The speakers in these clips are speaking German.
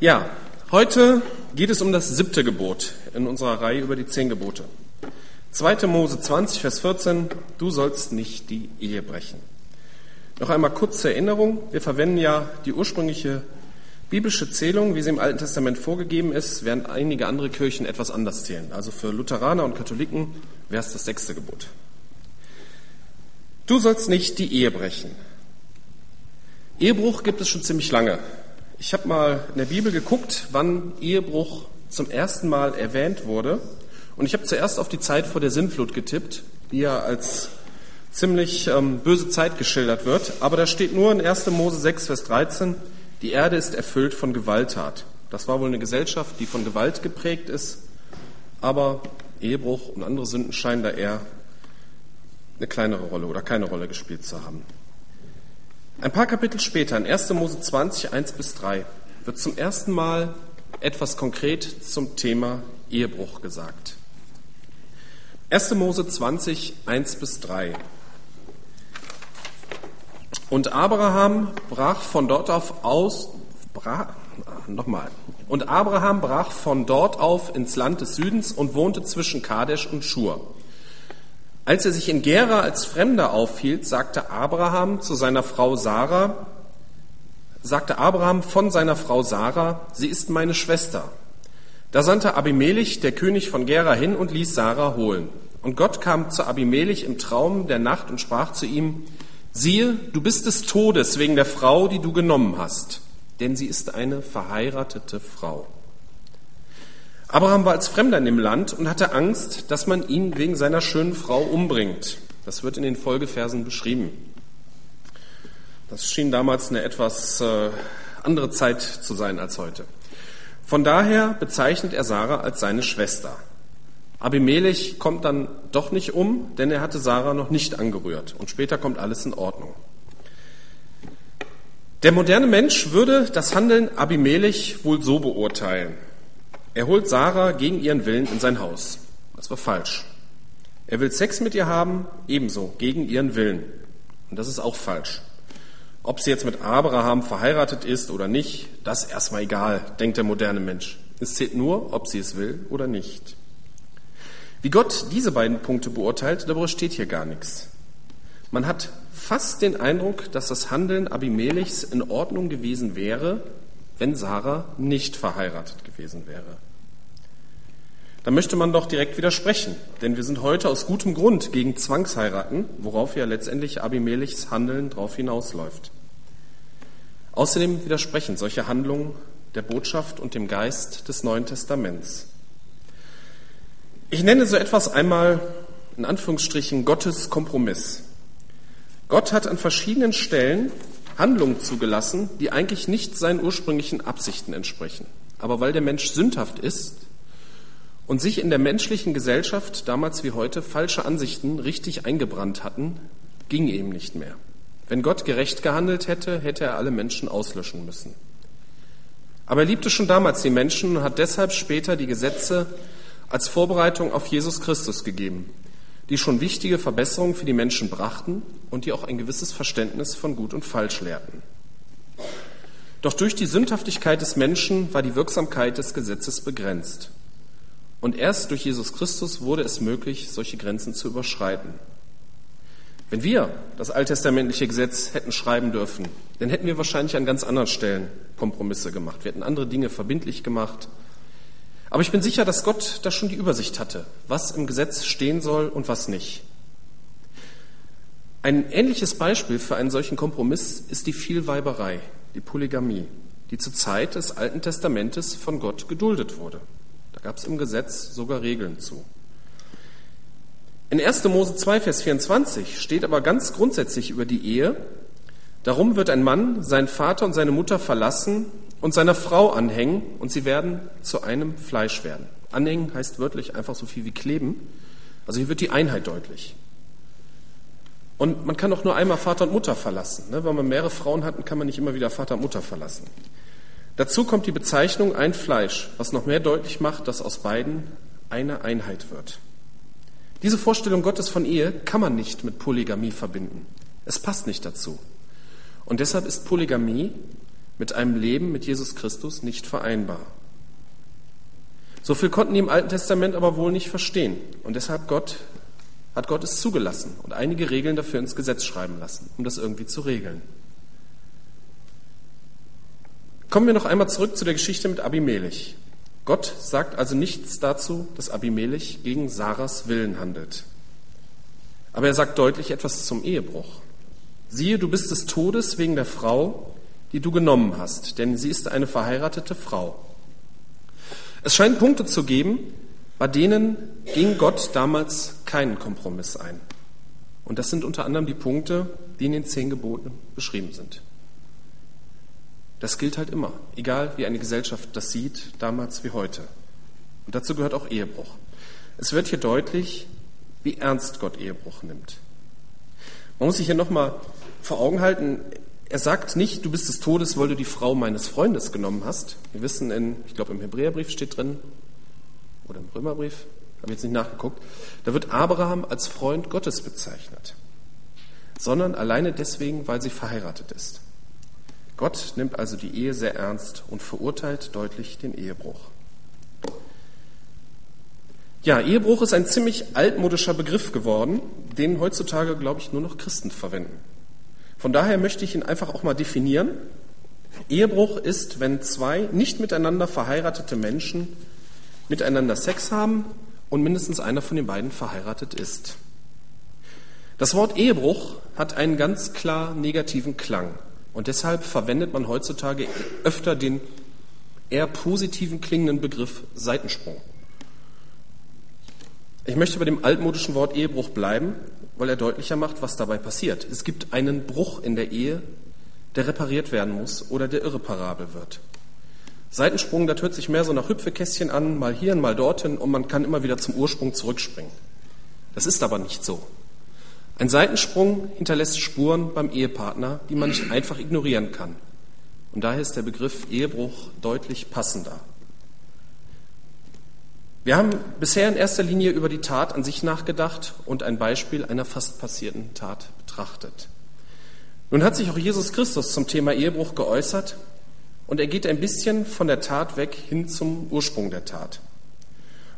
Ja, heute geht es um das siebte Gebot in unserer Reihe über die zehn Gebote. 2. Mose 20, Vers 14, du sollst nicht die Ehe brechen. Noch einmal kurz zur Erinnerung, wir verwenden ja die ursprüngliche biblische Zählung, wie sie im Alten Testament vorgegeben ist, während einige andere Kirchen etwas anders zählen. Also für Lutheraner und Katholiken wäre es das sechste Gebot. Du sollst nicht die Ehe brechen. Ehebruch gibt es schon ziemlich lange. Ich habe mal in der Bibel geguckt, wann Ehebruch zum ersten Mal erwähnt wurde. Und ich habe zuerst auf die Zeit vor der Sintflut getippt, die ja als ziemlich ähm, böse Zeit geschildert wird. Aber da steht nur in 1. Mose 6, Vers 13, die Erde ist erfüllt von Gewalttat. Das war wohl eine Gesellschaft, die von Gewalt geprägt ist. Aber Ehebruch und andere Sünden scheinen da eher eine kleinere Rolle oder keine Rolle gespielt zu haben. Ein paar Kapitel später, in 1. Mose 20, 1 bis 3, wird zum ersten Mal etwas konkret zum Thema Ehebruch gesagt. 1. Mose 20, 1 bis 3. Und Abraham brach von dort auf aus, brach, nochmal. Und Abraham brach von dort auf ins Land des Südens und wohnte zwischen Kadesh und Schur. Als er sich in Gera als Fremder aufhielt, sagte Abraham zu seiner Frau Sarah, sagte Abraham von seiner Frau Sarah, sie ist meine Schwester. Da sandte Abimelech, der König von Gera, hin und ließ Sarah holen. Und Gott kam zu Abimelech im Traum der Nacht und sprach zu ihm, siehe, du bist des Todes wegen der Frau, die du genommen hast, denn sie ist eine verheiratete Frau. Abraham war als Fremder in dem Land und hatte Angst, dass man ihn wegen seiner schönen Frau umbringt. Das wird in den Folgeversen beschrieben. Das schien damals eine etwas äh, andere Zeit zu sein als heute. Von daher bezeichnet er Sarah als seine Schwester. Abimelech kommt dann doch nicht um, denn er hatte Sarah noch nicht angerührt. Und später kommt alles in Ordnung. Der moderne Mensch würde das Handeln Abimelech wohl so beurteilen. Er holt Sarah gegen ihren Willen in sein Haus. Das war falsch. Er will Sex mit ihr haben, ebenso, gegen ihren Willen. Und das ist auch falsch. Ob sie jetzt mit Abraham verheiratet ist oder nicht, das ist erstmal egal, denkt der moderne Mensch. Es zählt nur, ob sie es will oder nicht. Wie Gott diese beiden Punkte beurteilt, darüber steht hier gar nichts. Man hat fast den Eindruck, dass das Handeln Abimelechs in Ordnung gewesen wäre, wenn Sarah nicht verheiratet gewesen wäre. Da möchte man doch direkt widersprechen, denn wir sind heute aus gutem Grund gegen Zwangsheiraten, worauf ja letztendlich Abimelechs Handeln drauf hinausläuft. Außerdem widersprechen solche Handlungen der Botschaft und dem Geist des Neuen Testaments. Ich nenne so etwas einmal in Anführungsstrichen Gottes Kompromiss. Gott hat an verschiedenen Stellen Handlungen zugelassen, die eigentlich nicht seinen ursprünglichen Absichten entsprechen. Aber weil der Mensch sündhaft ist und sich in der menschlichen Gesellschaft damals wie heute falsche Ansichten richtig eingebrannt hatten, ging eben nicht mehr. Wenn Gott gerecht gehandelt hätte, hätte er alle Menschen auslöschen müssen. Aber er liebte schon damals die Menschen und hat deshalb später die Gesetze als Vorbereitung auf Jesus Christus gegeben, die schon wichtige Verbesserungen für die Menschen brachten und die auch ein gewisses Verständnis von Gut und Falsch lehrten. Doch durch die Sündhaftigkeit des Menschen war die Wirksamkeit des Gesetzes begrenzt. Und erst durch Jesus Christus wurde es möglich, solche Grenzen zu überschreiten. Wenn wir das alttestamentliche Gesetz hätten schreiben dürfen, dann hätten wir wahrscheinlich an ganz anderen Stellen Kompromisse gemacht. Wir hätten andere Dinge verbindlich gemacht, aber ich bin sicher, dass Gott da schon die Übersicht hatte, was im Gesetz stehen soll und was nicht. Ein ähnliches Beispiel für einen solchen Kompromiss ist die Vielweiberei, die Polygamie, die zur Zeit des Alten Testamentes von Gott geduldet wurde. Da gab es im Gesetz sogar Regeln zu. In 1. Mose 2, Vers 24 steht aber ganz grundsätzlich über die Ehe, darum wird ein Mann seinen Vater und seine Mutter verlassen und seiner Frau anhängen und sie werden zu einem Fleisch werden. Anhängen heißt wörtlich einfach so viel wie kleben. Also hier wird die Einheit deutlich. Und man kann auch nur einmal Vater und Mutter verlassen. Ne? Wenn man mehrere Frauen hat, kann man nicht immer wieder Vater und Mutter verlassen. Dazu kommt die Bezeichnung ein Fleisch, was noch mehr deutlich macht, dass aus beiden eine Einheit wird. Diese Vorstellung Gottes von Ehe kann man nicht mit Polygamie verbinden. Es passt nicht dazu. Und deshalb ist Polygamie mit einem Leben mit Jesus Christus nicht vereinbar. So viel konnten die im Alten Testament aber wohl nicht verstehen. Und deshalb Gott, hat Gott es zugelassen und einige Regeln dafür ins Gesetz schreiben lassen, um das irgendwie zu regeln. Kommen wir noch einmal zurück zu der Geschichte mit Abimelech. Gott sagt also nichts dazu, dass Abimelech gegen Sarahs Willen handelt. Aber er sagt deutlich etwas zum Ehebruch. Siehe, du bist des Todes wegen der Frau, die du genommen hast, denn sie ist eine verheiratete Frau. Es scheint Punkte zu geben, bei denen ging Gott damals keinen Kompromiss ein. Und das sind unter anderem die Punkte, die in den zehn Geboten beschrieben sind. Das gilt halt immer, egal wie eine Gesellschaft das sieht, damals wie heute. Und dazu gehört auch Ehebruch. Es wird hier deutlich, wie ernst Gott Ehebruch nimmt. Man muss sich hier nochmal vor Augen halten, er sagt nicht, du bist des Todes, weil du die Frau meines Freundes genommen hast. Wir wissen, in, ich glaube im Hebräerbrief steht drin, oder im Römerbrief, habe jetzt nicht nachgeguckt, da wird Abraham als Freund Gottes bezeichnet, sondern alleine deswegen, weil sie verheiratet ist. Gott nimmt also die Ehe sehr ernst und verurteilt deutlich den Ehebruch. Ja, Ehebruch ist ein ziemlich altmodischer Begriff geworden, den heutzutage, glaube ich, nur noch Christen verwenden. Von daher möchte ich ihn einfach auch mal definieren. Ehebruch ist, wenn zwei nicht miteinander verheiratete Menschen miteinander Sex haben und mindestens einer von den beiden verheiratet ist. Das Wort Ehebruch hat einen ganz klar negativen Klang. Und deshalb verwendet man heutzutage öfter den eher positiven klingenden Begriff Seitensprung. Ich möchte bei dem altmodischen Wort Ehebruch bleiben, weil er deutlicher macht, was dabei passiert. Es gibt einen Bruch in der Ehe, der repariert werden muss oder der irreparabel wird. Seitensprung, das hört sich mehr so nach Hüpfekästchen an, mal hier und mal dorthin und man kann immer wieder zum Ursprung zurückspringen. Das ist aber nicht so. Ein Seitensprung hinterlässt Spuren beim Ehepartner, die man nicht einfach ignorieren kann. Und daher ist der Begriff Ehebruch deutlich passender. Wir haben bisher in erster Linie über die Tat an sich nachgedacht und ein Beispiel einer fast passierten Tat betrachtet. Nun hat sich auch Jesus Christus zum Thema Ehebruch geäußert und er geht ein bisschen von der Tat weg hin zum Ursprung der Tat.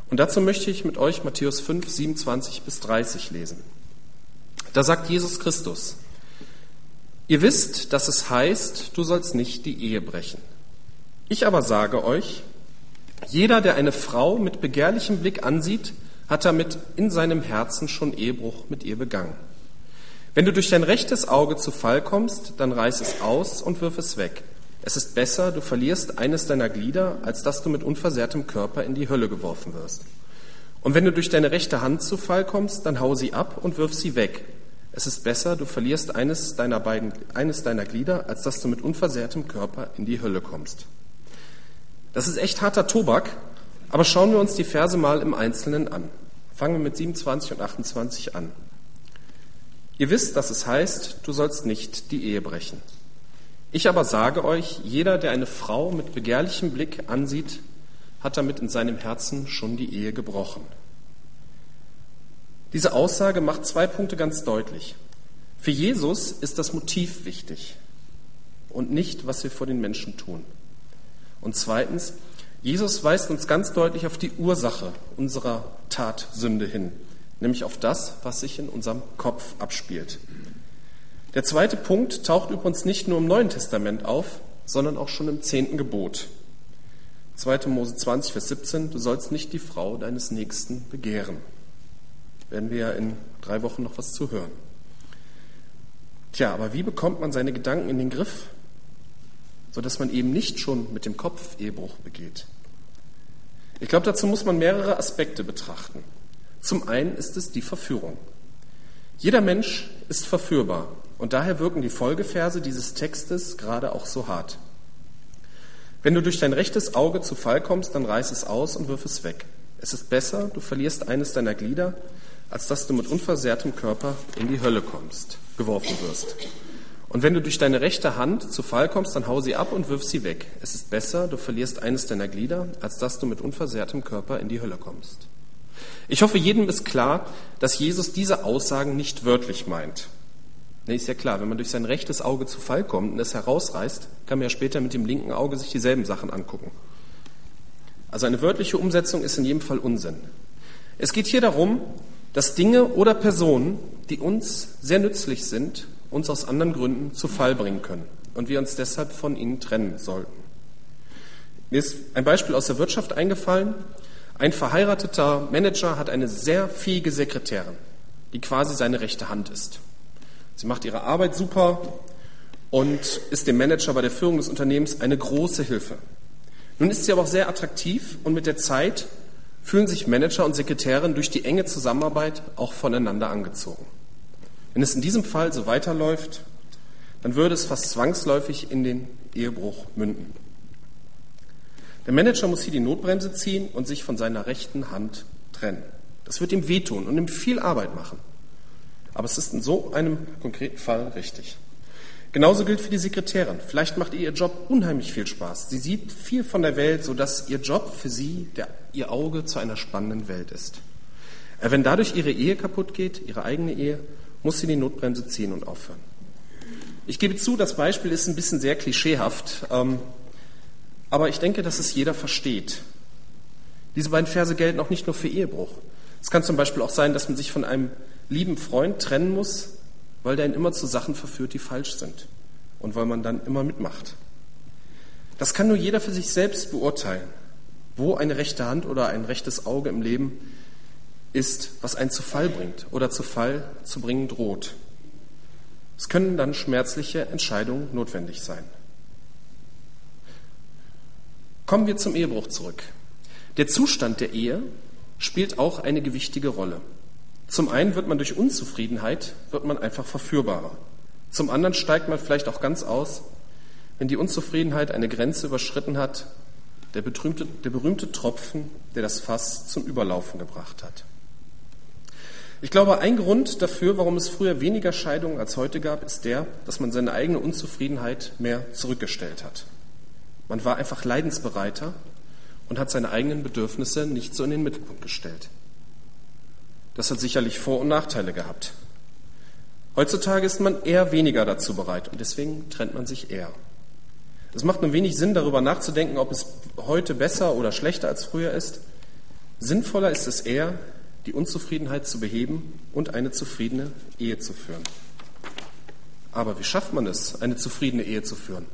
Und dazu möchte ich mit euch Matthäus 5, 27 bis 30 lesen. Da sagt Jesus Christus, ihr wisst, dass es heißt, du sollst nicht die Ehe brechen. Ich aber sage euch, jeder, der eine Frau mit begehrlichem Blick ansieht, hat damit in seinem Herzen schon Ehebruch mit ihr begangen. Wenn du durch dein rechtes Auge zu Fall kommst, dann reiß es aus und wirf es weg. Es ist besser, du verlierst eines deiner Glieder, als dass du mit unversehrtem Körper in die Hölle geworfen wirst. Und wenn du durch deine rechte Hand zu Fall kommst, dann hau sie ab und wirf sie weg. Es ist besser, du verlierst eines deiner, beiden, eines deiner Glieder, als dass du mit unversehrtem Körper in die Hölle kommst. Das ist echt harter Tobak, aber schauen wir uns die Verse mal im Einzelnen an. Fangen wir mit 27 und 28 an. Ihr wisst, dass es heißt, du sollst nicht die Ehe brechen. Ich aber sage euch, jeder, der eine Frau mit begehrlichem Blick ansieht, hat damit in seinem Herzen schon die Ehe gebrochen. Diese Aussage macht zwei Punkte ganz deutlich. Für Jesus ist das Motiv wichtig und nicht, was wir vor den Menschen tun. Und zweitens, Jesus weist uns ganz deutlich auf die Ursache unserer Tatsünde hin, nämlich auf das, was sich in unserem Kopf abspielt. Der zweite Punkt taucht übrigens nicht nur im Neuen Testament auf, sondern auch schon im zehnten Gebot. 2. Mose 20, Vers 17, du sollst nicht die Frau deines Nächsten begehren werden wir ja in drei Wochen noch was zu hören. Tja, aber wie bekommt man seine Gedanken in den Griff, sodass man eben nicht schon mit dem Kopf Ehebruch begeht? Ich glaube, dazu muss man mehrere Aspekte betrachten. Zum einen ist es die Verführung. Jeder Mensch ist verführbar und daher wirken die Folgeverse dieses Textes gerade auch so hart. Wenn du durch dein rechtes Auge zu Fall kommst, dann reiß es aus und wirf es weg. Es ist besser, du verlierst eines deiner Glieder, als dass du mit unversehrtem Körper in die Hölle kommst, geworfen wirst. Und wenn du durch deine rechte Hand zu Fall kommst, dann hau sie ab und wirf sie weg. Es ist besser, du verlierst eines deiner Glieder, als dass du mit unversehrtem Körper in die Hölle kommst. Ich hoffe, jedem ist klar, dass Jesus diese Aussagen nicht wörtlich meint. Ne, ist ja klar, wenn man durch sein rechtes Auge zu Fall kommt und es herausreißt, kann man ja später mit dem linken Auge sich dieselben Sachen angucken. Also eine wörtliche Umsetzung ist in jedem Fall Unsinn. Es geht hier darum, dass Dinge oder Personen, die uns sehr nützlich sind, uns aus anderen Gründen zu Fall bringen können und wir uns deshalb von ihnen trennen sollten. Mir ist ein Beispiel aus der Wirtschaft eingefallen. Ein verheirateter Manager hat eine sehr fähige Sekretärin, die quasi seine rechte Hand ist. Sie macht ihre Arbeit super und ist dem Manager bei der Führung des Unternehmens eine große Hilfe. Nun ist sie aber auch sehr attraktiv und mit der Zeit fühlen sich Manager und Sekretärin durch die enge Zusammenarbeit auch voneinander angezogen. Wenn es in diesem Fall so weiterläuft, dann würde es fast zwangsläufig in den Ehebruch münden. Der Manager muss hier die Notbremse ziehen und sich von seiner rechten Hand trennen. Das wird ihm wehtun und ihm viel Arbeit machen. Aber es ist in so einem konkreten Fall richtig. Genauso gilt für die Sekretärin. Vielleicht macht ihr ihr Job unheimlich viel Spaß. Sie sieht viel von der Welt, sodass ihr Job für sie der, ihr Auge zu einer spannenden Welt ist. Äh, wenn dadurch ihre Ehe kaputt geht, ihre eigene Ehe, muss sie die Notbremse ziehen und aufhören. Ich gebe zu, das Beispiel ist ein bisschen sehr klischeehaft, ähm, aber ich denke, dass es jeder versteht. Diese beiden Verse gelten auch nicht nur für Ehebruch. Es kann zum Beispiel auch sein, dass man sich von einem lieben Freund trennen muss, weil der ihn immer zu Sachen verführt, die falsch sind und weil man dann immer mitmacht. Das kann nur jeder für sich selbst beurteilen, wo eine rechte Hand oder ein rechtes Auge im Leben ist, was einen zu Fall bringt oder zu Fall zu bringen droht. Es können dann schmerzliche Entscheidungen notwendig sein. Kommen wir zum Ehebruch zurück. Der Zustand der Ehe spielt auch eine gewichtige Rolle. Zum einen wird man durch Unzufriedenheit, wird man einfach verführbarer. Zum anderen steigt man vielleicht auch ganz aus, wenn die Unzufriedenheit eine Grenze überschritten hat, der der berühmte Tropfen, der das Fass zum Überlaufen gebracht hat. Ich glaube, ein Grund dafür, warum es früher weniger Scheidungen als heute gab, ist der, dass man seine eigene Unzufriedenheit mehr zurückgestellt hat. Man war einfach leidensbereiter und hat seine eigenen Bedürfnisse nicht so in den Mittelpunkt gestellt. Das hat sicherlich Vor- und Nachteile gehabt. Heutzutage ist man eher weniger dazu bereit und deswegen trennt man sich eher. Es macht nur wenig Sinn, darüber nachzudenken, ob es heute besser oder schlechter als früher ist. Sinnvoller ist es eher, die Unzufriedenheit zu beheben und eine zufriedene Ehe zu führen. Aber wie schafft man es, eine zufriedene Ehe zu führen?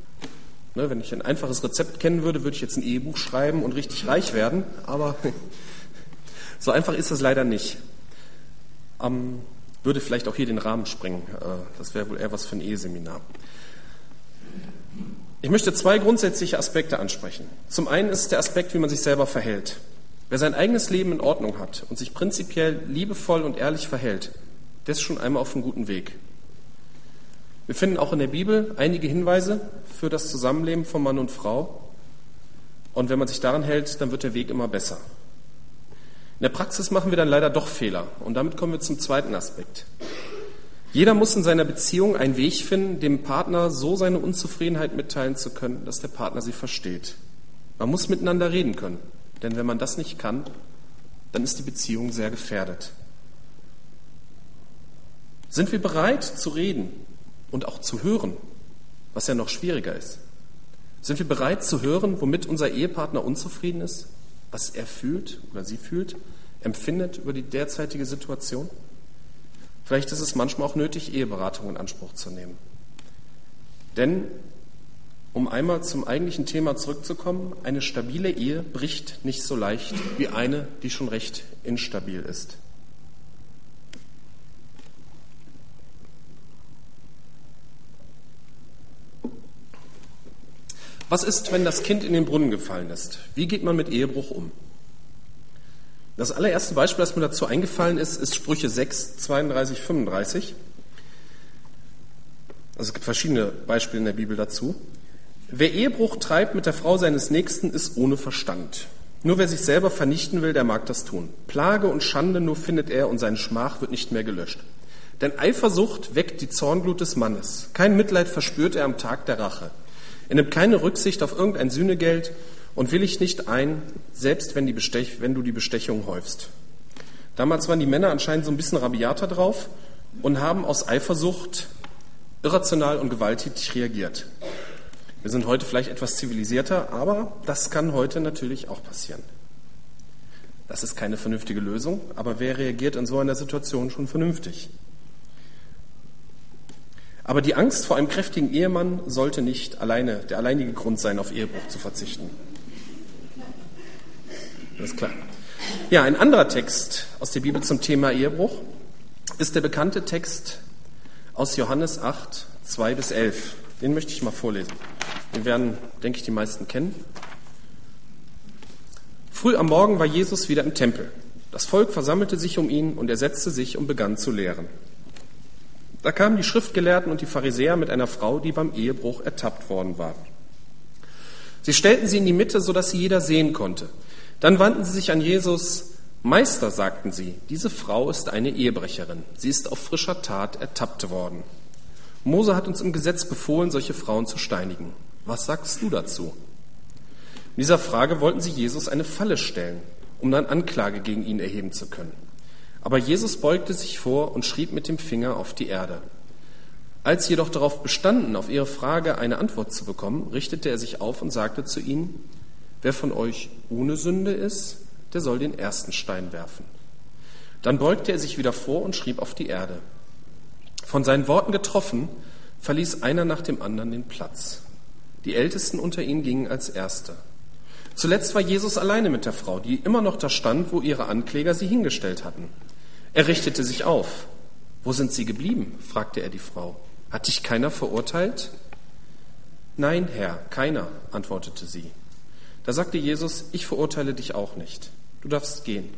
Ne, wenn ich ein einfaches Rezept kennen würde, würde ich jetzt ein Ehebuch schreiben und richtig reich werden. Aber so einfach ist es leider nicht ähm, würde vielleicht auch hier den Rahmen sprengen. Äh, das wäre wohl eher was für ein Eheseminar. Ich möchte zwei grundsätzliche Aspekte ansprechen. Zum einen ist der Aspekt, wie man sich selber verhält. Wer sein eigenes Leben in Ordnung hat und sich prinzipiell liebevoll und ehrlich verhält, der ist schon einmal auf einem guten Weg. Wir finden auch in der Bibel einige Hinweise für das Zusammenleben von Mann und Frau. Und wenn man sich daran hält, dann wird der Weg immer besser. In der Praxis machen wir dann leider doch Fehler. Und damit kommen wir zum zweiten Aspekt. Jeder muss in seiner Beziehung einen Weg finden, dem Partner so seine Unzufriedenheit mitteilen zu können, dass der Partner sie versteht. Man muss miteinander reden können. Denn wenn man das nicht kann, dann ist die Beziehung sehr gefährdet. Sind wir bereit zu reden und auch zu hören, was ja noch schwieriger ist? Sind wir bereit zu hören, womit unser Ehepartner unzufrieden ist? was er fühlt oder sie fühlt, empfindet über die derzeitige Situation? Vielleicht ist es manchmal auch nötig, Eheberatung in Anspruch zu nehmen. Denn, um einmal zum eigentlichen Thema zurückzukommen, eine stabile Ehe bricht nicht so leicht wie eine, die schon recht instabil ist. Was ist, wenn das Kind in den Brunnen gefallen ist? Wie geht man mit Ehebruch um? Das allererste Beispiel, das mir dazu eingefallen ist, ist Sprüche 6, 32, 35. Also es gibt verschiedene Beispiele in der Bibel dazu. Wer Ehebruch treibt mit der Frau seines Nächsten, ist ohne Verstand. Nur wer sich selber vernichten will, der mag das tun. Plage und Schande nur findet er und sein Schmach wird nicht mehr gelöscht. Denn Eifersucht weckt die Zornglut des Mannes. Kein Mitleid verspürt er am Tag der Rache. Er nimmt keine Rücksicht auf irgendein Sühnegeld und willigt nicht ein, selbst wenn, wenn du die Bestechung häufst. Damals waren die Männer anscheinend so ein bisschen rabiater drauf und haben aus Eifersucht irrational und gewalttätig reagiert. Wir sind heute vielleicht etwas zivilisierter, aber das kann heute natürlich auch passieren. Das ist keine vernünftige Lösung, aber wer reagiert in so einer Situation schon vernünftig? Aber die Angst vor einem kräftigen Ehemann sollte nicht alleine der alleinige Grund sein, auf Ehebruch zu verzichten. Das ist klar. Ja, ein anderer Text aus der Bibel zum Thema Ehebruch ist der bekannte Text aus Johannes 8, 2 bis 11. Den möchte ich mal vorlesen. Den werden, denke ich, die meisten kennen. Früh am Morgen war Jesus wieder im Tempel. Das Volk versammelte sich um ihn und er setzte sich und begann zu lehren. Da kamen die Schriftgelehrten und die Pharisäer mit einer Frau, die beim Ehebruch ertappt worden war. Sie stellten sie in die Mitte, sodass sie jeder sehen konnte. Dann wandten sie sich an Jesus. Meister, sagten sie, diese Frau ist eine Ehebrecherin. Sie ist auf frischer Tat ertappt worden. Mose hat uns im Gesetz befohlen, solche Frauen zu steinigen. Was sagst du dazu? In dieser Frage wollten sie Jesus eine Falle stellen, um dann Anklage gegen ihn erheben zu können. Aber Jesus beugte sich vor und schrieb mit dem Finger auf die Erde. Als sie jedoch darauf bestanden, auf ihre Frage eine Antwort zu bekommen, richtete er sich auf und sagte zu ihnen, wer von euch ohne Sünde ist, der soll den ersten Stein werfen. Dann beugte er sich wieder vor und schrieb auf die Erde. Von seinen Worten getroffen, verließ einer nach dem anderen den Platz. Die Ältesten unter ihnen gingen als Erste. Zuletzt war Jesus alleine mit der Frau, die immer noch da stand, wo ihre Ankläger sie hingestellt hatten. Er richtete sich auf. Wo sind sie geblieben? fragte er die Frau. Hat dich keiner verurteilt? Nein, Herr, keiner, antwortete sie. Da sagte Jesus, ich verurteile dich auch nicht. Du darfst gehen.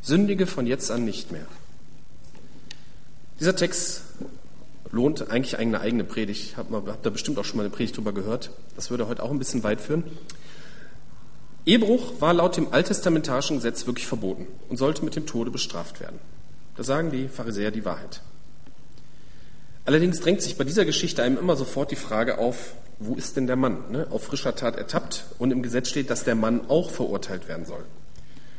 Sündige von jetzt an nicht mehr. Dieser Text lohnt eigentlich eine eigene Predigt. Habt hab da bestimmt auch schon mal eine Predigt drüber gehört. Das würde heute auch ein bisschen weit führen. Ehebruch war laut dem alttestamentarischen Gesetz wirklich verboten und sollte mit dem Tode bestraft werden. Da sagen die Pharisäer die Wahrheit. Allerdings drängt sich bei dieser Geschichte einem immer sofort die Frage auf, wo ist denn der Mann? Ne? Auf frischer Tat ertappt und im Gesetz steht, dass der Mann auch verurteilt werden soll.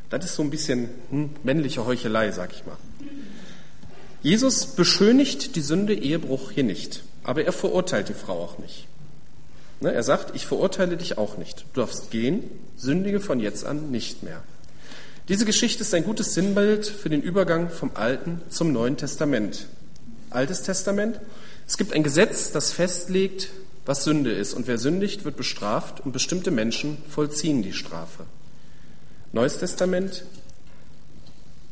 Das ist so ein bisschen hm, männliche Heuchelei, sag ich mal. Jesus beschönigt die Sünde Ehebruch hier nicht, aber er verurteilt die Frau auch nicht. Ne, er sagt, ich verurteile dich auch nicht. Du darfst gehen, sündige von jetzt an nicht mehr. Diese Geschichte ist ein gutes Sinnbild für den Übergang vom Alten zum Neuen Testament. Altes Testament. Es gibt ein Gesetz, das festlegt, was Sünde ist. Und wer sündigt, wird bestraft und bestimmte Menschen vollziehen die Strafe. Neues Testament.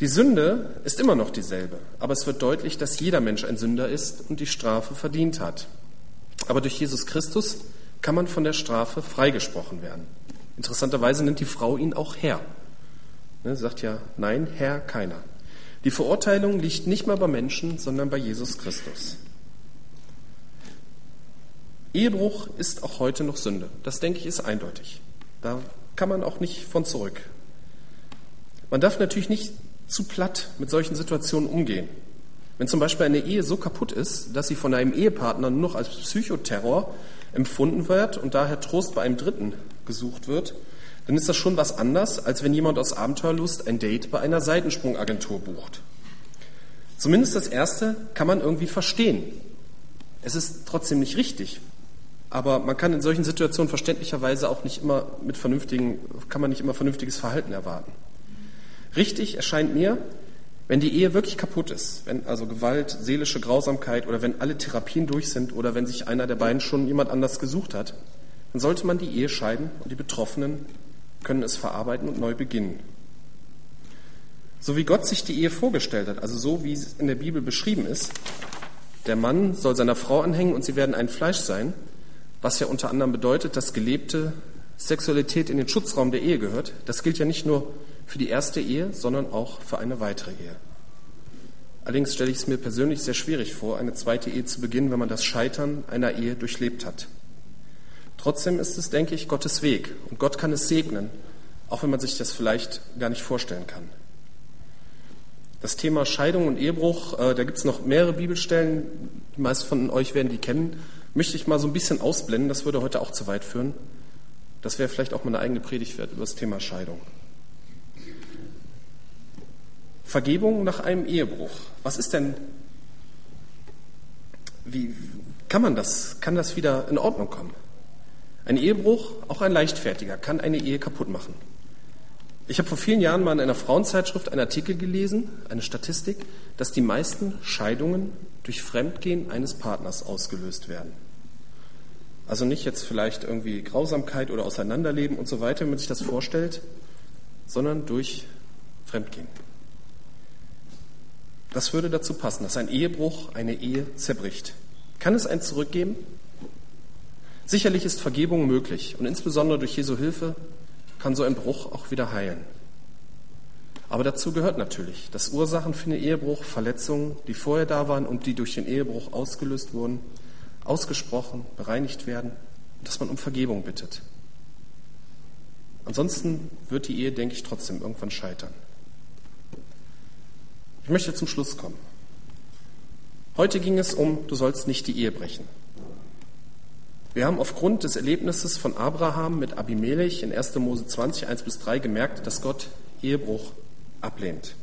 Die Sünde ist immer noch dieselbe, aber es wird deutlich, dass jeder Mensch ein Sünder ist und die Strafe verdient hat. Aber durch Jesus Christus kann man von der Strafe freigesprochen werden. Interessanterweise nennt die Frau ihn auch Herr. Ne, sagt ja, nein, Herr, keiner. Die Verurteilung liegt nicht mal bei Menschen, sondern bei Jesus Christus. Ehebruch ist auch heute noch Sünde. Das denke ich ist eindeutig. Da kann man auch nicht von zurück. Man darf natürlich nicht zu platt mit solchen Situationen umgehen. Wenn zum Beispiel eine Ehe so kaputt ist, dass sie von einem Ehepartner nur noch als Psychoterror empfunden wird und daher Trost bei einem Dritten gesucht wird, dann ist das schon was anders, als wenn jemand aus Abenteuerlust ein Date bei einer Seitensprungagentur bucht. Zumindest das Erste kann man irgendwie verstehen. Es ist trotzdem nicht richtig, aber man kann in solchen Situationen verständlicherweise auch nicht immer mit vernünftigen, kann man nicht immer vernünftiges Verhalten erwarten. Richtig erscheint mir, wenn die Ehe wirklich kaputt ist, wenn also Gewalt, seelische Grausamkeit oder wenn alle Therapien durch sind oder wenn sich einer der beiden schon jemand anders gesucht hat, dann sollte man die Ehe scheiden und die Betroffenen können es verarbeiten und neu beginnen. So wie Gott sich die Ehe vorgestellt hat, also so wie es in der Bibel beschrieben ist, der Mann soll seiner Frau anhängen und sie werden ein Fleisch sein, was ja unter anderem bedeutet, dass gelebte Sexualität in den Schutzraum der Ehe gehört. Das gilt ja nicht nur für die erste Ehe, sondern auch für eine weitere Ehe. Allerdings stelle ich es mir persönlich sehr schwierig vor, eine zweite Ehe zu beginnen, wenn man das Scheitern einer Ehe durchlebt hat. Trotzdem ist es, denke ich, Gottes Weg und Gott kann es segnen, auch wenn man sich das vielleicht gar nicht vorstellen kann. Das Thema Scheidung und Ehebruch, äh, da gibt es noch mehrere Bibelstellen, die meisten von euch werden die kennen, möchte ich mal so ein bisschen ausblenden, das würde heute auch zu weit führen. Das wäre vielleicht auch mal eine eigene Predigt wert über das Thema Scheidung. Vergebung nach einem Ehebruch. Was ist denn, wie, kann man das, kann das wieder in Ordnung kommen? Ein Ehebruch, auch ein leichtfertiger, kann eine Ehe kaputt machen. Ich habe vor vielen Jahren mal in einer Frauenzeitschrift einen Artikel gelesen, eine Statistik, dass die meisten Scheidungen durch Fremdgehen eines Partners ausgelöst werden. Also nicht jetzt vielleicht irgendwie Grausamkeit oder Auseinanderleben und so weiter, wenn man sich das vorstellt, sondern durch Fremdgehen. Das würde dazu passen, dass ein Ehebruch eine Ehe zerbricht. Kann es ein Zurückgeben? Sicherlich ist Vergebung möglich und insbesondere durch Jesu Hilfe kann so ein Bruch auch wieder heilen. Aber dazu gehört natürlich, dass Ursachen für den Ehebruch, Verletzungen, die vorher da waren und die durch den Ehebruch ausgelöst wurden, ausgesprochen, bereinigt werden und dass man um Vergebung bittet. Ansonsten wird die Ehe, denke ich, trotzdem irgendwann scheitern. Ich möchte zum Schluss kommen. Heute ging es um, du sollst nicht die Ehe brechen. Wir haben aufgrund des Erlebnisses von Abraham mit Abimelech in 1. Mose 20, 1 bis 3 gemerkt, dass Gott Ehebruch ablehnt.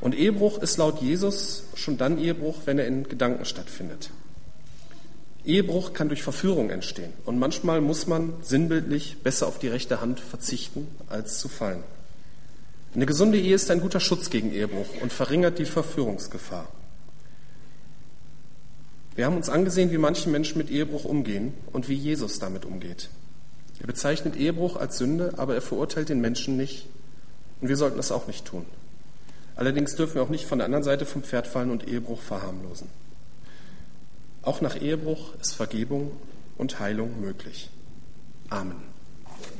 Und Ehebruch ist laut Jesus schon dann Ehebruch, wenn er in Gedanken stattfindet. Ehebruch kann durch Verführung entstehen und manchmal muss man sinnbildlich besser auf die rechte Hand verzichten, als zu fallen. Eine gesunde Ehe ist ein guter Schutz gegen Ehebruch und verringert die Verführungsgefahr. Wir haben uns angesehen, wie manche Menschen mit Ehebruch umgehen und wie Jesus damit umgeht. Er bezeichnet Ehebruch als Sünde, aber er verurteilt den Menschen nicht. Und wir sollten das auch nicht tun. Allerdings dürfen wir auch nicht von der anderen Seite vom Pferd fallen und Ehebruch verharmlosen. Auch nach Ehebruch ist Vergebung und Heilung möglich. Amen.